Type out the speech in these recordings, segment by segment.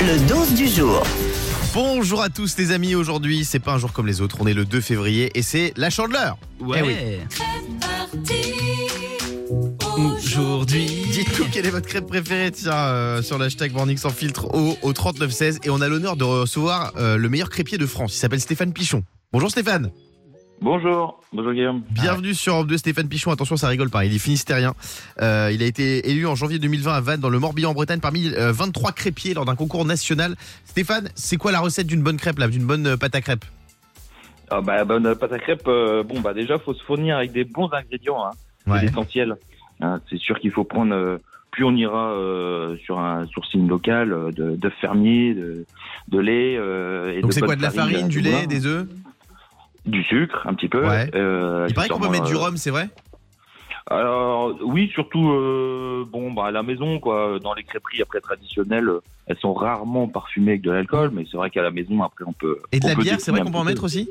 Le 12 du jour. Bonjour à tous les amis, aujourd'hui c'est pas un jour comme les autres, on est le 2 février et c'est la chandeleur Ouais. Eh Aujourd'hui. Dites-nous quelle est votre crêpe préférée tiens, euh, sur l'hashtag Morning sans filtre au, au 3916 et on a l'honneur de recevoir euh, le meilleur crêpier de France, il s'appelle Stéphane Pichon. Bonjour Stéphane Bonjour, bonjour Guillaume. Bienvenue sur Europe 2 Stéphane Pichon, attention ça rigole pas, il est finistérien. Euh, il a été élu en janvier 2020 à Vannes dans le Morbihan en Bretagne parmi euh, 23 crêpiers lors d'un concours national. Stéphane, c'est quoi la recette d'une bonne crêpe là, d'une bonne euh, pâte à crêpe Ah bah, bonne pâte à crêpe, euh, bon bah déjà faut se fournir avec des bons ingrédients, hein. c'est l'essentiel. Hein, c'est sûr qu'il faut prendre, euh, plus on ira euh, sur un sourcing local euh, de, de fermier, de, de lait. euh, et Donc c'est quoi de la farine, du lait, des œufs? Du sucre, un petit peu. Ouais. euh, Il paraît qu'on peut mettre du euh, rhum, c'est vrai? Alors oui, surtout euh, bon bah à la maison quoi, dans les crêperies après traditionnelles, elles sont rarement parfumées avec de l'alcool, mais c'est vrai qu'à la maison après on peut. Et de la bière, c'est vrai qu'on peut en mettre aussi?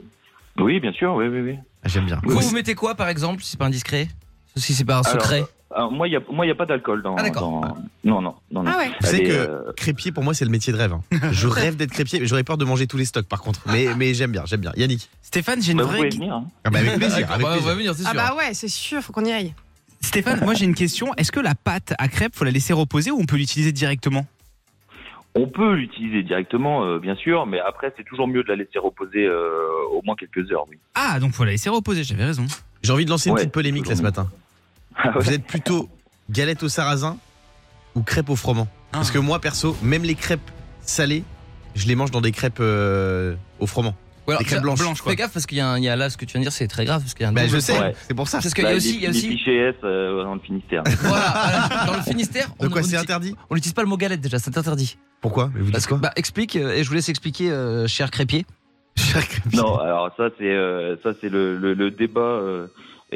Oui, bien sûr, oui, oui, oui. Ah, J'aime bien. Vous, vous mettez quoi par exemple, si c'est pas indiscret? Si c'est pas un secret Alors, moi, il y a, moi, il y a pas d'alcool dans. Ah, d'accord. dans- Non, non, non, non. Ah ouais. Vous savez Elle est, que euh, crépier, pour moi, c'est le métier de rêve. hein. Je rêve d'être crépier, mais j'aurais peur de manger tous les stocks, par contre. Mais, mais j'aime bien, j'aime bien. Yannick Stéphane, j'ai une bah, vous vraie. pouvez venir. hein. ah bah, Avec plaisir, avec bah, on plaisir. va venir, c'est Ah sûr. bah ouais, c'est sûr, faut qu'on y aille. Stéphane, moi j'ai une question. Est-ce que la pâte à crêpes, faut la laisser reposer ou on peut l'utiliser directement? On peut l'utiliser directement, euh, bien sûr, mais après, c'est toujours mieux de la laisser reposer euh, au moins quelques heures, oui. Ah, donc faut la laisser reposer, j'avais raison. J'ai envie de lancer une Ouais, petite polémique là ce matin. Ah ouais. Vous êtes plutôt galette au sarrasin ou crêpes au froment Parce que moi, perso, même les crêpes salées, je les mange dans des crêpes euh, au froment. Ou alors, des crêpes fais- blanches, quoi. Fais gaffe parce qu'il y, a un- il y a là ce que tu viens de dire, c'est très grave parce qu'il y a un Bah, je sais, Ouais. c'est pour ça. Parce qu'il y a aussi, il y a aussi S euh, dans le Finistère. voilà, dans le Finistère, on De quoi c'est interdit on n'utilise pas le mot galette déjà, c'est interdit. Pourquoi Mais vous Parce dites que quoi bah explique euh, et je vous laisse expliquer, euh, cher crépier. Cher crépier. non, alors ça, c'est euh, ça, c'est le, le, le débat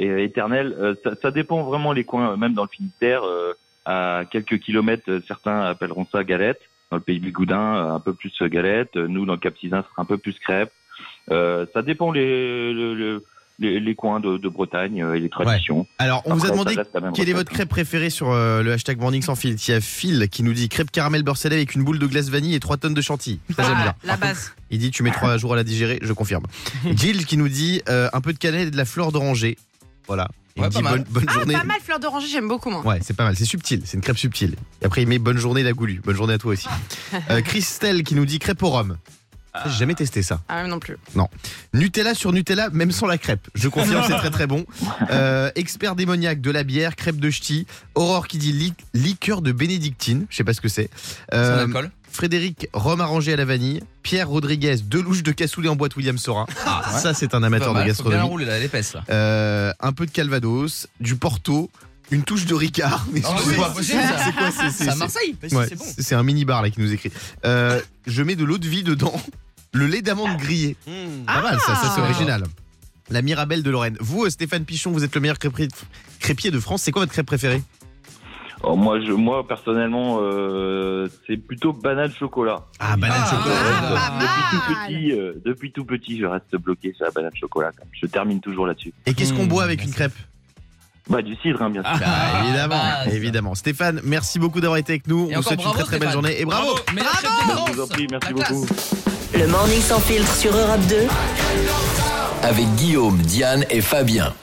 euh, é- éternel. Euh, ça, ça dépend vraiment les coins, même dans le Finistère, euh, à quelques kilomètres, euh, certains appelleront ça galette. Dans le pays du Goudin, euh, un peu plus euh, galette. Euh, Nous, dans le Cap Sizun, ce sera un peu plus crêpe. Euh, ça dépend les, le- le- les, les coins de, de Bretagne euh, et les traditions. Alors, on vous a demandé Quelle est votre hein. crêpe préférée sur euh, le hashtag Morning sans fil Il y a Phil qui nous dit crêpe caramel beurre salé avec une boule de glace vanille et 3 tonnes de chantilly. Ça j'aime bien. Ah, la base. Il dit tu mets 3 jours à la digérer, je confirme. Jill qui nous dit euh, un peu de cannelle et de la fleur d'oranger. Voilà. Il Ouais, me pas dit mal. bonne, bonne Ah, journée. pas mal, fleur d'oranger, j'aime beaucoup moi. Ouais, c'est pas mal, c'est subtil, c'est une crêpe subtile. Et après il met bonne journée la goulue. Bonne journée à toi aussi. Euh, Christelle qui nous dit crêpe au rhum. Ça, J'ai jamais testé ça. Ah, même non plus. Nutella sur Nutella, même sans la crêpe. Je confirme, c'est très très bon. Euh, expert démoniaque de la bière, crêpe de ch'ti. Aurore qui dit li- liqueur de bénédictine. Je sais pas ce que c'est. C'est Euh, un alcool. Frédéric, rhum arrangé à la vanille. Pierre Rodriguez, deux louches de cassoulet en boîte William Sora. Ah, ouais. Ça, c'est un amateur de bien gastronomie. rouler là, l'épaisse là. Euh, un peu de Calvados, du Porto, une touche de Ricard. Mais Ah, c'est c'est quoi à Marseille, Ouais, c'est bon. c'est c'est un mini bar là qui nous écrit. Euh, je mets de l'eau de vie dedans, le lait d'amande grillé. Pas mal, ça, ça c'est Ah. original. La Mirabelle de Lorraine. Vous, euh, Stéphane Pichon, vous êtes le meilleur crêpier de France. C'est quoi votre crêpe préférée Oh, moi, je, moi, personnellement, euh, c'est plutôt banane chocolat. Ah, banane Ah, chocolat. ah, depuis, pas tout mal. petit, euh, depuis tout petit, je reste bloqué sur la banane chocolat. quand même. Je termine toujours là-dessus. Et qu'est-ce qu'on Mmh, boit avec une crêpe? Bah, du cidre, hein, bien sûr. Ah, évidemment, base. évidemment. Stéphane, merci beaucoup d'avoir été avec nous. Et On vous encore souhaite une bravo, très très belle Stéphane. journée et bravo. Crêpe de Je vous en prie, merci La classe. beaucoup. Le Morning sans filtre sur Europe 2. avec Guillaume, Diane et Fabien.